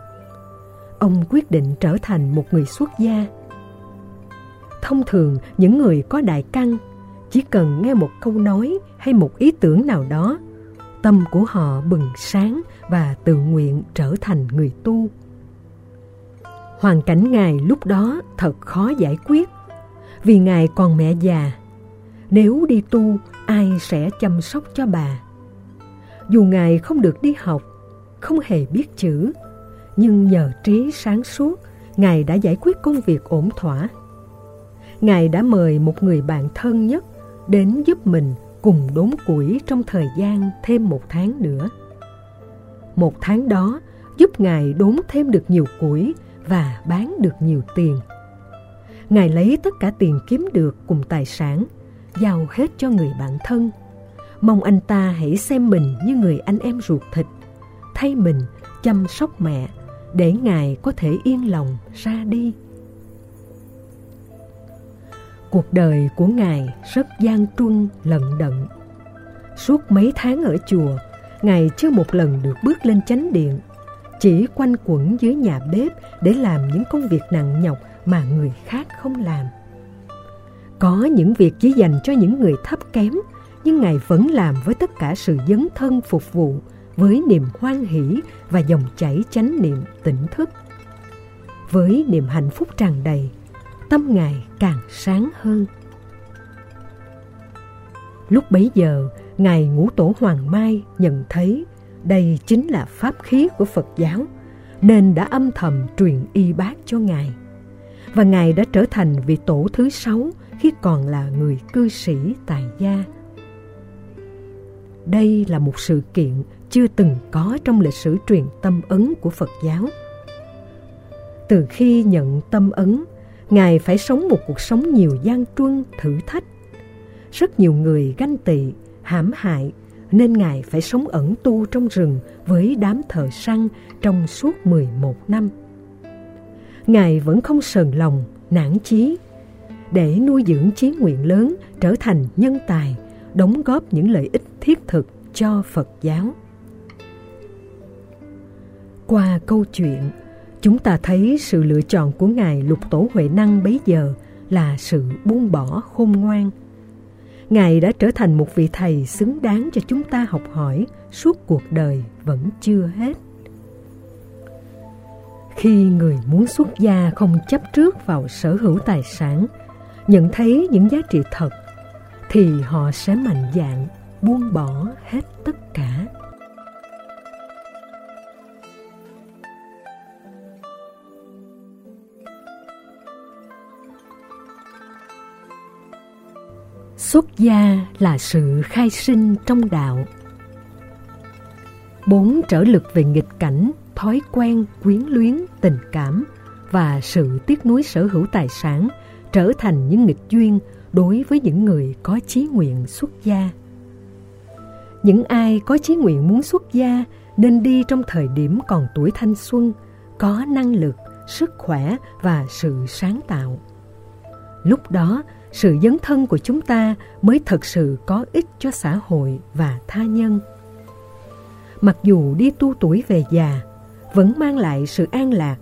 Ông quyết định trở thành một người xuất gia. Thông thường, những người có đại căn chỉ cần nghe một câu nói hay một ý tưởng nào đó, tâm của họ bừng sáng và tự nguyện trở thành người tu. Hoàn cảnh Ngài lúc đó thật khó giải quyết, vì Ngài còn mẹ già nếu đi tu, ai sẽ chăm sóc cho bà? Dù Ngài không được đi học, không hề biết chữ, nhưng nhờ trí sáng suốt, Ngài đã giải quyết công việc ổn thỏa. Ngài đã mời một người bạn thân nhất đến giúp mình cùng đốn củi trong thời gian thêm một tháng nữa. Một tháng đó giúp Ngài đốn thêm được nhiều củi và bán được nhiều tiền. Ngài lấy tất cả tiền kiếm được cùng tài sản giao hết cho người bạn thân. Mong anh ta hãy xem mình như người anh em ruột thịt, thay mình chăm sóc mẹ để Ngài có thể yên lòng ra đi. Cuộc đời của Ngài rất gian truân lận đận. Suốt mấy tháng ở chùa, Ngài chưa một lần được bước lên chánh điện, chỉ quanh quẩn dưới nhà bếp để làm những công việc nặng nhọc mà người khác không làm. Có những việc chỉ dành cho những người thấp kém, nhưng Ngài vẫn làm với tất cả sự dấn thân phục vụ, với niềm hoan hỷ và dòng chảy chánh niệm tỉnh thức. Với niềm hạnh phúc tràn đầy, tâm Ngài càng sáng hơn. Lúc bấy giờ, Ngài Ngũ Tổ Hoàng Mai nhận thấy đây chính là pháp khí của Phật giáo, nên đã âm thầm truyền y bác cho Ngài. Và Ngài đã trở thành vị tổ thứ sáu khi còn là người cư sĩ tại gia. Đây là một sự kiện chưa từng có trong lịch sử truyền tâm ấn của Phật giáo. Từ khi nhận tâm ấn, Ngài phải sống một cuộc sống nhiều gian truân, thử thách. Rất nhiều người ganh tị, hãm hại, nên Ngài phải sống ẩn tu trong rừng với đám thợ săn trong suốt 11 năm. Ngài vẫn không sờn lòng, nản chí, để nuôi dưỡng chí nguyện lớn trở thành nhân tài, đóng góp những lợi ích thiết thực cho Phật giáo. Qua câu chuyện, chúng ta thấy sự lựa chọn của Ngài Lục Tổ Huệ Năng bấy giờ là sự buông bỏ khôn ngoan. Ngài đã trở thành một vị thầy xứng đáng cho chúng ta học hỏi suốt cuộc đời vẫn chưa hết. Khi người muốn xuất gia không chấp trước vào sở hữu tài sản, nhận thấy những giá trị thật, thì họ sẽ mạnh dạn buông bỏ hết tất cả. Xuất gia là sự khai sinh trong đạo. Bốn trở lực về nghịch cảnh, thói quen, quyến luyến, tình cảm và sự tiếc nuối sở hữu tài sản trở thành những nghịch duyên đối với những người có chí nguyện xuất gia. Những ai có chí nguyện muốn xuất gia nên đi trong thời điểm còn tuổi thanh xuân, có năng lực, sức khỏe và sự sáng tạo. Lúc đó, sự dấn thân của chúng ta mới thật sự có ích cho xã hội và tha nhân. Mặc dù đi tu tuổi về già, vẫn mang lại sự an lạc,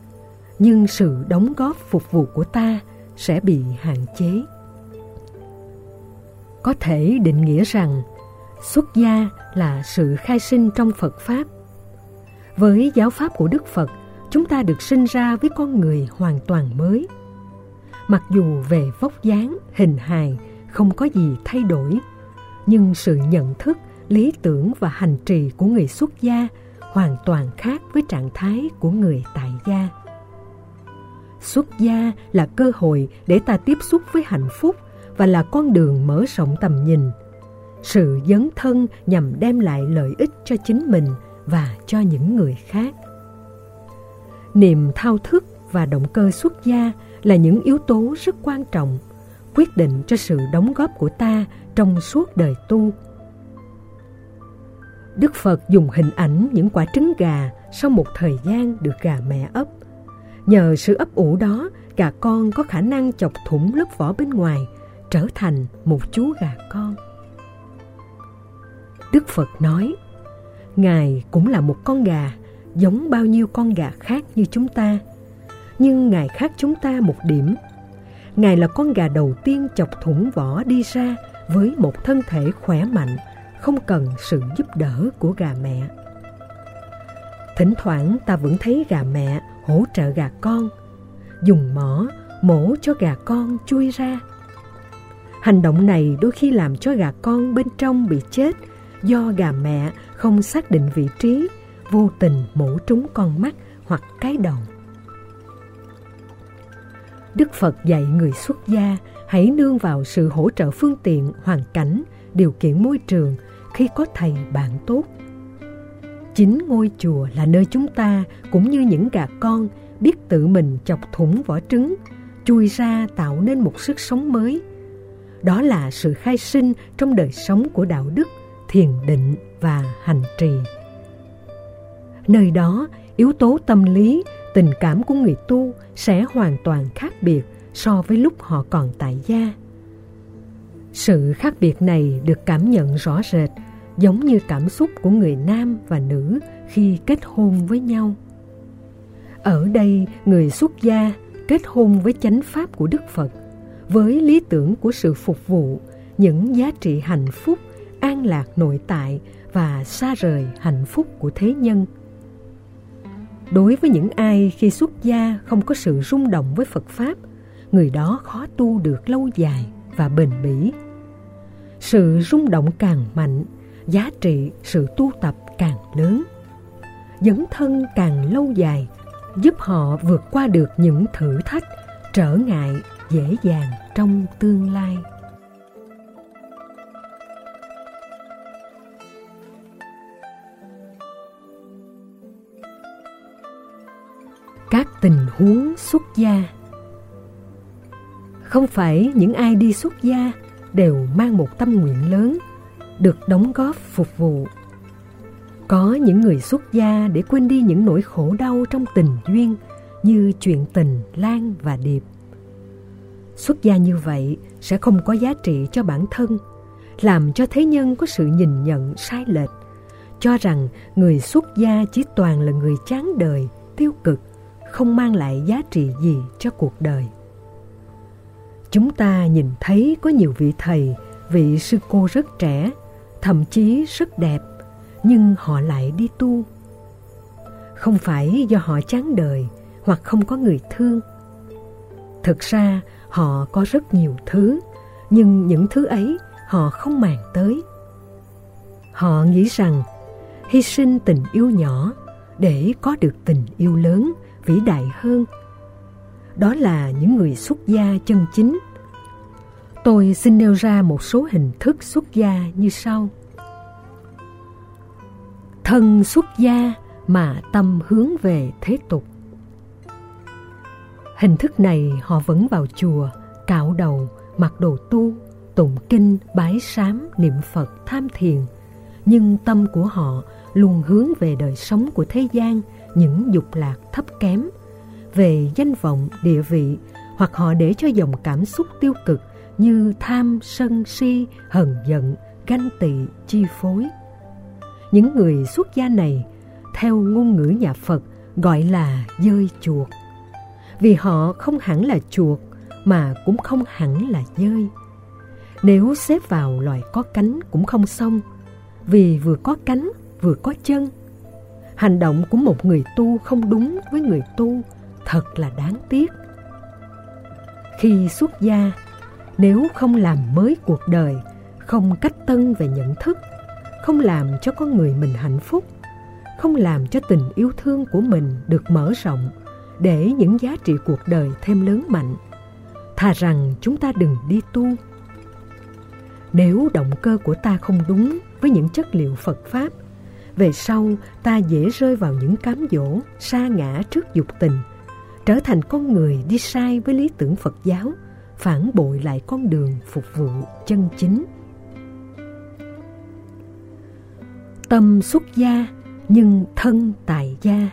nhưng sự đóng góp phục vụ của ta sẽ bị hạn chế. Có thể định nghĩa rằng xuất gia là sự khai sinh trong Phật Pháp. Với giáo Pháp của Đức Phật, chúng ta được sinh ra với con người hoàn toàn mới. Mặc dù về vóc dáng, hình hài không có gì thay đổi, nhưng sự nhận thức, lý tưởng và hành trì của người xuất gia hoàn toàn khác với trạng thái của người tại gia. Xuất gia là cơ hội để ta tiếp xúc với hạnh phúc và là con đường mở rộng tầm nhìn. Sự dấn thân nhằm đem lại lợi ích cho chính mình và cho những người khác. Niềm thao thức và động cơ xuất gia là những yếu tố rất quan trọng, quyết định cho sự đóng góp của ta trong suốt đời tu. Đức Phật dùng hình ảnh những quả trứng gà sau một thời gian được gà mẹ ấp. Nhờ sự ấp ủ đó, gà con có khả năng chọc thủng lớp vỏ bên ngoài, trở thành một chú gà con. Đức Phật nói, Ngài cũng là một con gà, giống bao nhiêu con gà khác như chúng ta. Nhưng Ngài khác chúng ta một điểm. Ngài là con gà đầu tiên chọc thủng vỏ đi ra với một thân thể khỏe mạnh, không cần sự giúp đỡ của gà mẹ. Thỉnh thoảng ta vẫn thấy gà mẹ hỗ trợ gà con, dùng mỏ mổ cho gà con chui ra. Hành động này đôi khi làm cho gà con bên trong bị chết do gà mẹ không xác định vị trí, vô tình mổ trúng con mắt hoặc cái đầu. Đức Phật dạy người xuất gia hãy nương vào sự hỗ trợ phương tiện, hoàn cảnh, điều kiện môi trường khi có thầy bạn tốt. Chính ngôi chùa là nơi chúng ta cũng như những gà con biết tự mình chọc thủng vỏ trứng, chui ra tạo nên một sức sống mới. Đó là sự khai sinh trong đời sống của đạo đức, thiền định và hành trì. Nơi đó, yếu tố tâm lý, tình cảm của người tu sẽ hoàn toàn khác biệt so với lúc họ còn tại gia. Sự khác biệt này được cảm nhận rõ rệt giống như cảm xúc của người nam và nữ khi kết hôn với nhau. Ở đây, người xuất gia kết hôn với chánh pháp của Đức Phật, với lý tưởng của sự phục vụ những giá trị hạnh phúc an lạc nội tại và xa rời hạnh phúc của thế nhân đối với những ai khi xuất gia không có sự rung động với phật pháp, người đó khó tu được lâu dài và bền bỉ. Sự rung động càng mạnh, giá trị sự tu tập càng lớn. Dấn thân càng lâu dài, giúp họ vượt qua được những thử thách trở ngại dễ dàng trong tương lai. Các tình huống xuất gia. Không phải những ai đi xuất gia đều mang một tâm nguyện lớn được đóng góp phục vụ. Có những người xuất gia để quên đi những nỗi khổ đau trong tình duyên như chuyện tình Lan và Điệp. Xuất gia như vậy sẽ không có giá trị cho bản thân, làm cho thế nhân có sự nhìn nhận sai lệch, cho rằng người xuất gia chỉ toàn là người chán đời, tiêu cực, không mang lại giá trị gì cho cuộc đời. Chúng ta nhìn thấy có nhiều vị thầy, vị sư cô rất trẻ, thậm chí rất đẹp, nhưng họ lại đi tu. Không phải do họ chán đời hoặc không có người thương. Thực ra họ có rất nhiều thứ, nhưng những thứ ấy họ không màng tới. Họ nghĩ rằng hy sinh tình yêu nhỏ để có được tình yêu lớn, vĩ đại hơn. Đó là những người xuất gia chân chính. Tôi xin nêu ra một số hình thức xuất gia như sau thân xuất gia mà tâm hướng về thế tục. Hình thức này họ vẫn vào chùa, cạo đầu, mặc đồ tu, tụng kinh, bái sám, niệm Phật, tham thiền. Nhưng tâm của họ luôn hướng về đời sống của thế gian, những dục lạc thấp kém, về danh vọng, địa vị, hoặc họ để cho dòng cảm xúc tiêu cực như tham, sân, si, hờn giận, ganh tị chi phối những người xuất gia này theo ngôn ngữ nhà Phật gọi là dơi chuột. Vì họ không hẳn là chuột mà cũng không hẳn là dơi. Nếu xếp vào loài có cánh cũng không xong, vì vừa có cánh vừa có chân. Hành động của một người tu không đúng với người tu thật là đáng tiếc. Khi xuất gia, nếu không làm mới cuộc đời, không cách tân về nhận thức, không làm cho con người mình hạnh phúc không làm cho tình yêu thương của mình được mở rộng để những giá trị cuộc đời thêm lớn mạnh thà rằng chúng ta đừng đi tu nếu động cơ của ta không đúng với những chất liệu phật pháp về sau, ta dễ rơi vào những cám dỗ, sa ngã trước dục tình, trở thành con người đi sai với lý tưởng phật giáo, phản bội lại con đường phục vụ chân chính. Tâm xuất gia, nhưng thân tại gia.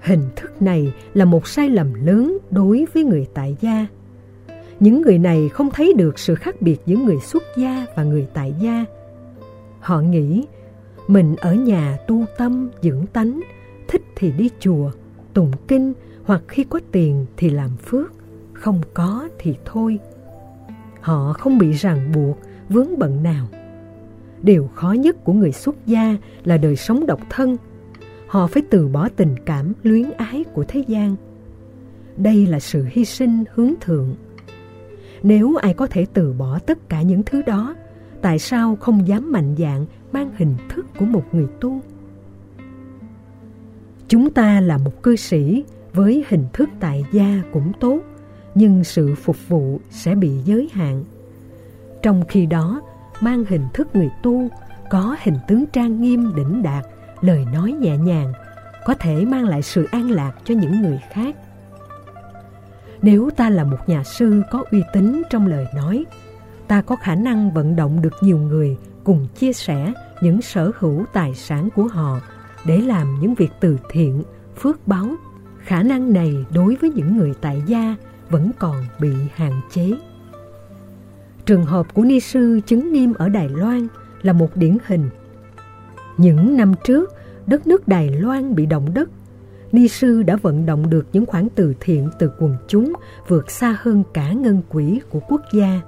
Hình thức này là một sai lầm lớn đối với người tại gia. Những người này không thấy được sự khác biệt giữa người xuất gia và người tại gia. Họ nghĩ mình ở nhà tu tâm dưỡng tánh thích thì đi chùa tụng kinh hoặc khi có tiền thì làm phước không có thì thôi họ không bị ràng buộc vướng bận nào điều khó nhất của người xuất gia là đời sống độc thân. Họ phải từ bỏ tình cảm luyến ái của thế gian. Đây là sự hy sinh hướng thượng. Nếu ai có thể từ bỏ tất cả những thứ đó, tại sao không dám mạnh dạn mang hình thức của một người tu? Chúng ta là một cư sĩ với hình thức tại gia cũng tốt, nhưng sự phục vụ sẽ bị giới hạn. Trong khi đó, mang hình thức người tu, có hình tướng trang nghiêm đỉnh đạt, lời nói nhẹ nhàng, có thể mang lại sự an lạc cho những người khác. Nếu ta là một nhà sư có uy tín trong lời nói, ta có khả năng vận động được nhiều người cùng chia sẻ những sở hữu tài sản của họ để làm những việc từ thiện, phước báo. Khả năng này đối với những người tại gia vẫn còn bị hạn chế. Trường hợp của ni sư chứng nghiêm ở Đài Loan là một điển hình. Những năm trước, đất nước Đài Loan bị động đất. Ni sư đã vận động được những khoản từ thiện từ quần chúng vượt xa hơn cả ngân quỹ của quốc gia.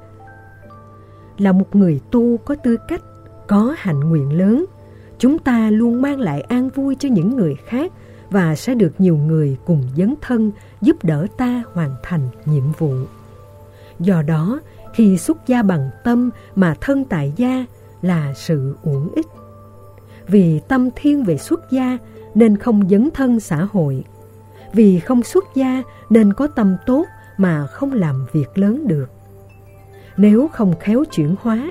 Là một người tu có tư cách, có hạnh nguyện lớn, chúng ta luôn mang lại an vui cho những người khác và sẽ được nhiều người cùng dấn thân giúp đỡ ta hoàn thành nhiệm vụ. Do đó, khi xuất gia bằng tâm mà thân tại gia là sự uổng ích. Vì tâm thiên về xuất gia nên không dấn thân xã hội. Vì không xuất gia nên có tâm tốt mà không làm việc lớn được. Nếu không khéo chuyển hóa,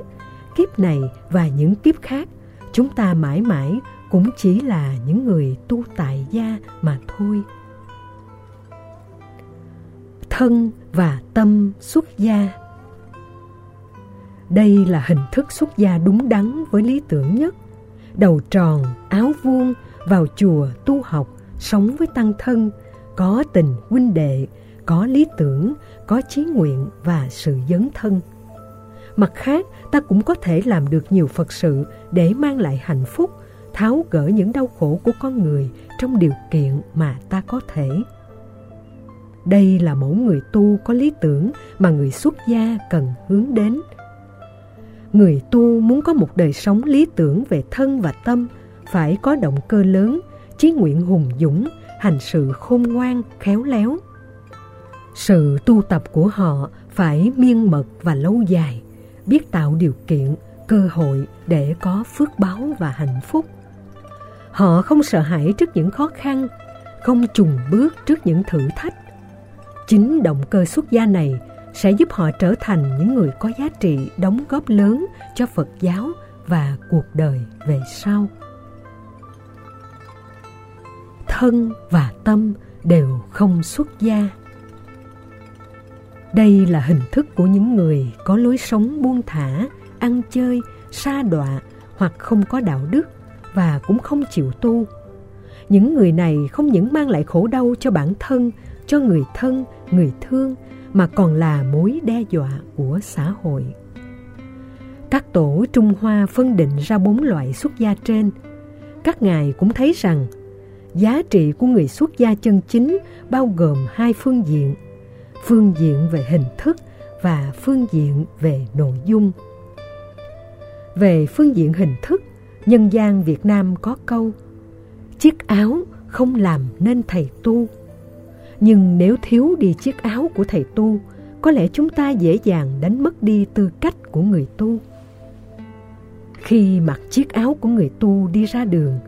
kiếp này và những kiếp khác, chúng ta mãi mãi cũng chỉ là những người tu tại gia mà thôi. Thân và tâm xuất gia Đây là hình thức xuất gia đúng đắn với lý tưởng nhất. Đầu tròn, áo vuông, vào chùa tu học, sống với tăng thân, có tình huynh đệ, có lý tưởng, có chí nguyện và sự dấn thân. Mặt khác, ta cũng có thể làm được nhiều Phật sự để mang lại hạnh phúc, tháo gỡ những đau khổ của con người trong điều kiện mà ta có thể. Đây là mẫu người tu có lý tưởng mà người xuất gia cần hướng đến. Người tu muốn có một đời sống lý tưởng về thân và tâm – phải có động cơ lớn, chí nguyện hùng dũng, hành sự khôn ngoan, khéo léo. Sự tu tập của họ phải miên mật và lâu dài, biết tạo điều kiện, cơ hội để có phước báo và hạnh phúc. Họ không sợ hãi trước những khó khăn, không chùn bước trước những thử thách. Chính động cơ xuất gia này sẽ giúp họ trở thành những người có giá trị đóng góp lớn cho Phật giáo và cuộc đời về sau thân và tâm đều không xuất gia. Đây là hình thức của những người có lối sống buông thả, ăn chơi, sa đọa hoặc không có đạo đức và cũng không chịu tu. Những người này không những mang lại khổ đau cho bản thân, cho người thân, người thương mà còn là mối đe dọa của xã hội. Các tổ Trung Hoa phân định ra bốn loại xuất gia trên. Các ngài cũng thấy rằng giá trị của người xuất gia chân chính bao gồm hai phương diện phương diện về hình thức và phương diện về nội dung về phương diện hình thức nhân gian việt nam có câu chiếc áo không làm nên thầy tu nhưng nếu thiếu đi chiếc áo của thầy tu có lẽ chúng ta dễ dàng đánh mất đi tư cách của người tu khi mặc chiếc áo của người tu đi ra đường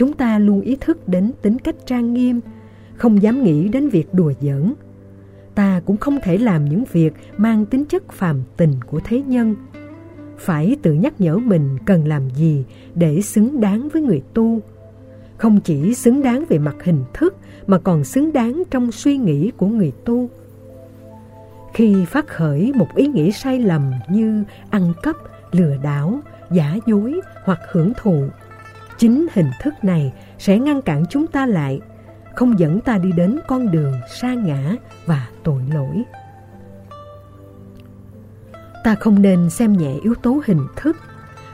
chúng ta luôn ý thức đến tính cách trang nghiêm, không dám nghĩ đến việc đùa giỡn. Ta cũng không thể làm những việc mang tính chất phàm tình của thế nhân. Phải tự nhắc nhở mình cần làm gì để xứng đáng với người tu. Không chỉ xứng đáng về mặt hình thức mà còn xứng đáng trong suy nghĩ của người tu. Khi phát khởi một ý nghĩ sai lầm như ăn cắp, lừa đảo, giả dối hoặc hưởng thụ Chính hình thức này sẽ ngăn cản chúng ta lại, không dẫn ta đi đến con đường sa ngã và tội lỗi. Ta không nên xem nhẹ yếu tố hình thức,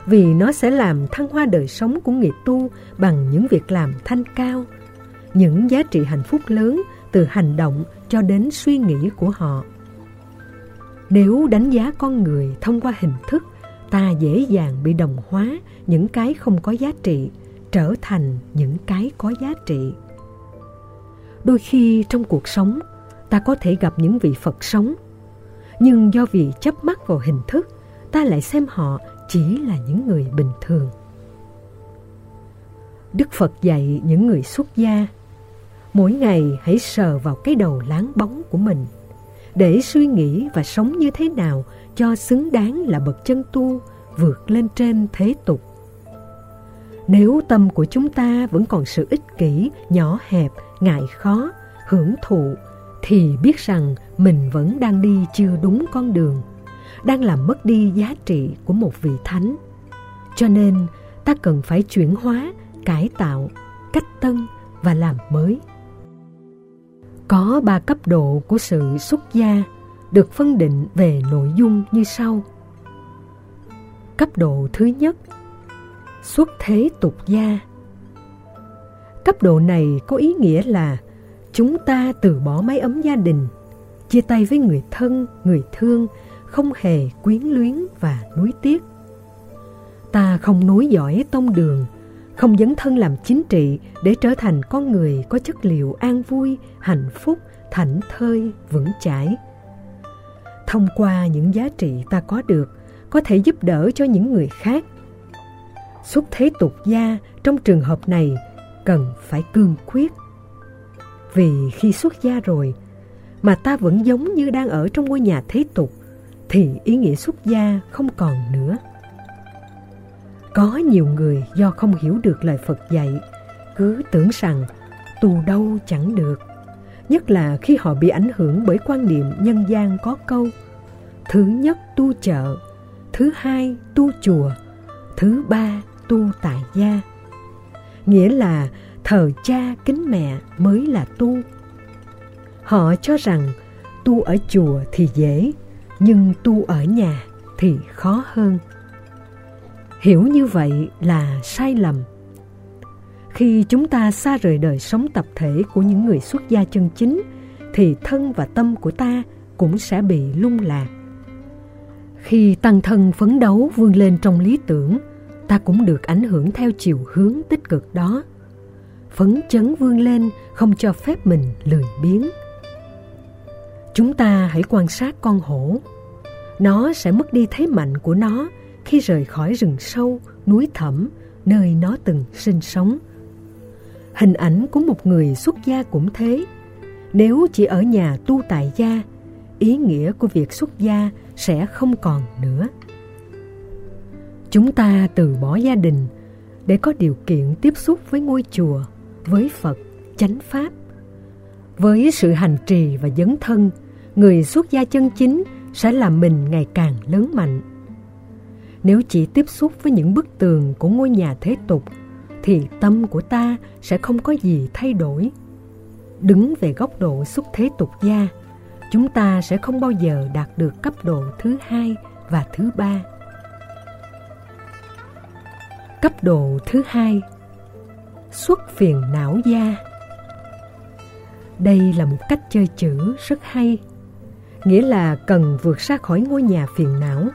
vì nó sẽ làm thăng hoa đời sống của người tu bằng những việc làm thanh cao, những giá trị hạnh phúc lớn từ hành động cho đến suy nghĩ của họ. Nếu đánh giá con người thông qua hình thức ta dễ dàng bị đồng hóa những cái không có giá trị trở thành những cái có giá trị đôi khi trong cuộc sống ta có thể gặp những vị phật sống nhưng do vì chấp mắc vào hình thức ta lại xem họ chỉ là những người bình thường đức phật dạy những người xuất gia mỗi ngày hãy sờ vào cái đầu láng bóng của mình để suy nghĩ và sống như thế nào cho xứng đáng là bậc chân tu vượt lên trên thế tục. Nếu tâm của chúng ta vẫn còn sự ích kỷ, nhỏ hẹp, ngại khó, hưởng thụ, thì biết rằng mình vẫn đang đi chưa đúng con đường, đang làm mất đi giá trị của một vị thánh. Cho nên ta cần phải chuyển hóa, cải tạo, cách tân và làm mới. Có ba cấp độ của sự xuất gia được phân định về nội dung như sau. Cấp độ thứ nhất, xuất thế tục gia. Cấp độ này có ý nghĩa là chúng ta từ bỏ mái ấm gia đình, chia tay với người thân, người thương, không hề quyến luyến và nuối tiếc. Ta không nối dõi tông đường, không dấn thân làm chính trị để trở thành con người có chất liệu an vui, hạnh phúc, thảnh thơi, vững chãi. Thông qua những giá trị ta có được, có thể giúp đỡ cho những người khác. Xuất thế tục gia trong trường hợp này cần phải cương quyết. Vì khi xuất gia rồi, mà ta vẫn giống như đang ở trong ngôi nhà thế tục, thì ý nghĩa xuất gia không còn nữa. Có nhiều người do không hiểu được lời Phật dạy, cứ tưởng rằng tu đâu chẳng được. Nhất là khi họ bị ảnh hưởng bởi quan niệm nhân gian có câu Thứ nhất tu chợ, thứ hai tu chùa, thứ ba tu tại gia. Nghĩa là thờ cha kính mẹ mới là tu. Họ cho rằng tu ở chùa thì dễ, nhưng tu ở nhà thì khó hơn. Hiểu như vậy là sai lầm. Khi chúng ta xa rời đời sống tập thể của những người xuất gia chân chính, thì thân và tâm của ta cũng sẽ bị lung lạc. Khi tăng thân phấn đấu vươn lên trong lý tưởng, ta cũng được ảnh hưởng theo chiều hướng tích cực đó. Phấn chấn vươn lên không cho phép mình lười biếng. Chúng ta hãy quan sát con hổ. Nó sẽ mất đi thế mạnh của nó khi rời khỏi rừng sâu, núi thẳm, nơi nó từng sinh sống. Hình ảnh của một người xuất gia cũng thế. Nếu chỉ ở nhà tu tại gia, ý nghĩa của việc xuất gia sẽ không còn nữa. Chúng ta từ bỏ gia đình để có điều kiện tiếp xúc với ngôi chùa, với Phật, chánh Pháp. Với sự hành trì và dấn thân, người xuất gia chân chính sẽ làm mình ngày càng lớn mạnh. Nếu chỉ tiếp xúc với những bức tường của ngôi nhà thế tục, thì tâm của ta sẽ không có gì thay đổi. Đứng về góc độ xuất thế tục gia, chúng ta sẽ không bao giờ đạt được cấp độ thứ hai và thứ ba. Cấp độ thứ hai. Xuất phiền não gia Đây là một cách chơi chữ rất hay Nghĩa là cần vượt ra khỏi ngôi nhà phiền não.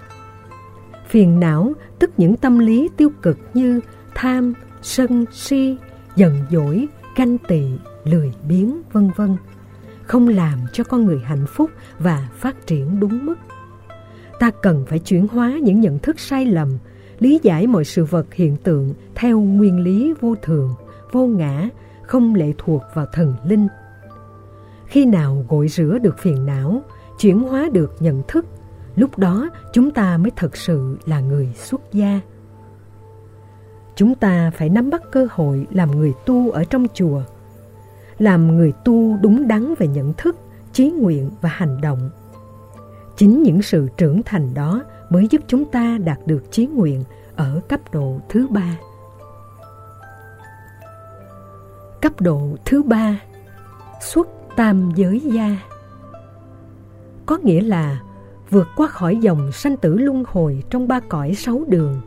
Phiền não tức những tâm lý tiêu cực như tham, sân, si, giận dỗi, ganh tị, lười biếng, vân vân không làm cho con người hạnh phúc và phát triển đúng mức. Ta cần phải chuyển hóa những nhận thức sai lầm, lý giải mọi sự vật hiện tượng theo nguyên lý vô thường, vô ngã, không lệ thuộc vào thần linh. Khi nào gội rửa được phiền não, chuyển hóa được nhận thức, lúc đó chúng ta mới thật sự là người xuất gia. Chúng ta phải nắm bắt cơ hội làm người tu ở trong chùa, làm người tu đúng đắn về nhận thức, trí nguyện và hành động. Chính những sự trưởng thành đó mới giúp chúng ta đạt được trí nguyện ở cấp độ thứ ba. Cấp độ thứ ba Xuất tam giới gia Có nghĩa là vượt qua khỏi dòng sanh tử luân hồi trong ba cõi sáu đường.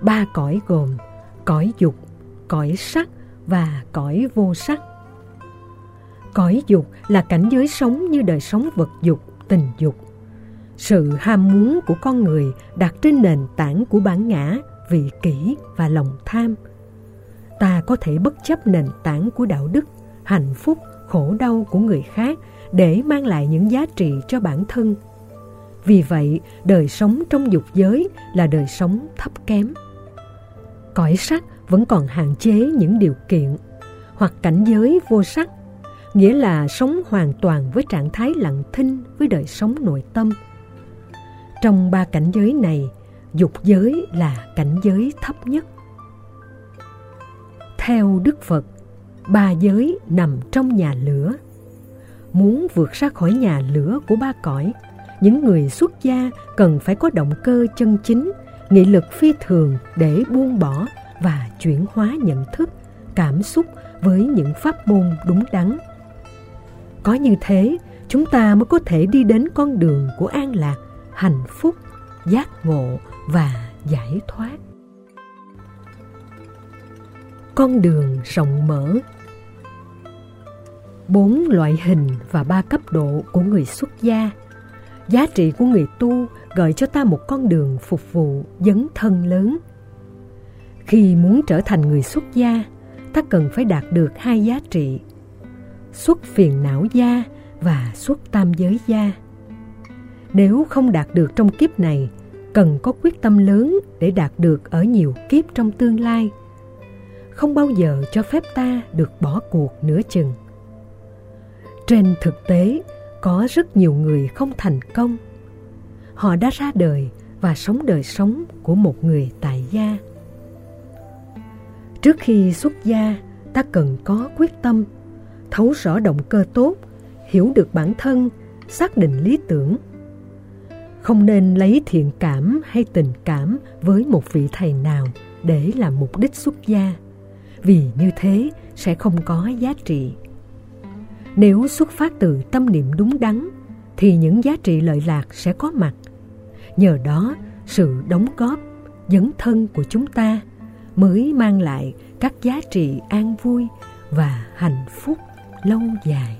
Ba cõi gồm cõi dục, cõi sắc và cõi vô sắc. Cõi dục là cảnh giới sống như đời sống vật dục, tình dục. Sự ham muốn của con người đặt trên nền tảng của bản ngã, vị kỷ và lòng tham. Ta có thể bất chấp nền tảng của đạo đức, hạnh phúc, khổ đau của người khác để mang lại những giá trị cho bản thân. Vì vậy, đời sống trong dục giới là đời sống thấp kém. Cõi sắc vẫn còn hạn chế những điều kiện hoặc cảnh giới vô sắc nghĩa là sống hoàn toàn với trạng thái lặng thinh với đời sống nội tâm. Trong ba cảnh giới này, dục giới là cảnh giới thấp nhất. Theo Đức Phật, ba giới nằm trong nhà lửa. Muốn vượt ra khỏi nhà lửa của ba cõi, những người xuất gia cần phải có động cơ chân chính, nghị lực phi thường để buông bỏ và chuyển hóa nhận thức, cảm xúc với những pháp môn đúng đắn có như thế, chúng ta mới có thể đi đến con đường của an lạc, hạnh phúc, giác ngộ và giải thoát. con đường rộng mở. Bốn loại hình và ba cấp độ của người xuất gia. Giá trị của người tu gợi cho ta một con đường phục vụ dấn thân lớn. Khi muốn trở thành người xuất gia ta cần phải đạt được hai giá trị xuất phiền não gia và xuất tam giới gia nếu không đạt được trong kiếp này, cần có quyết tâm lớn để đạt được ở nhiều kiếp trong tương lai. Không bao giờ cho phép ta được bỏ cuộc nửa chừng. Trên thực tế, có rất nhiều người không thành công. Họ đã ra đời và sống đời sống của một người tại gia. Trước khi xuất gia, ta cần có quyết tâm, thấu rõ động cơ tốt, hiểu được bản thân, xác định lý tưởng không nên lấy thiện cảm hay tình cảm với một vị thầy nào để làm mục đích xuất gia, vì như thế sẽ không có giá trị. Nếu xuất phát từ tâm niệm đúng đắn, thì những giá trị lợi lạc sẽ có mặt. Nhờ đó, sự đóng góp, dấn thân của chúng ta mới mang lại các giá trị an vui và hạnh phúc lâu dài.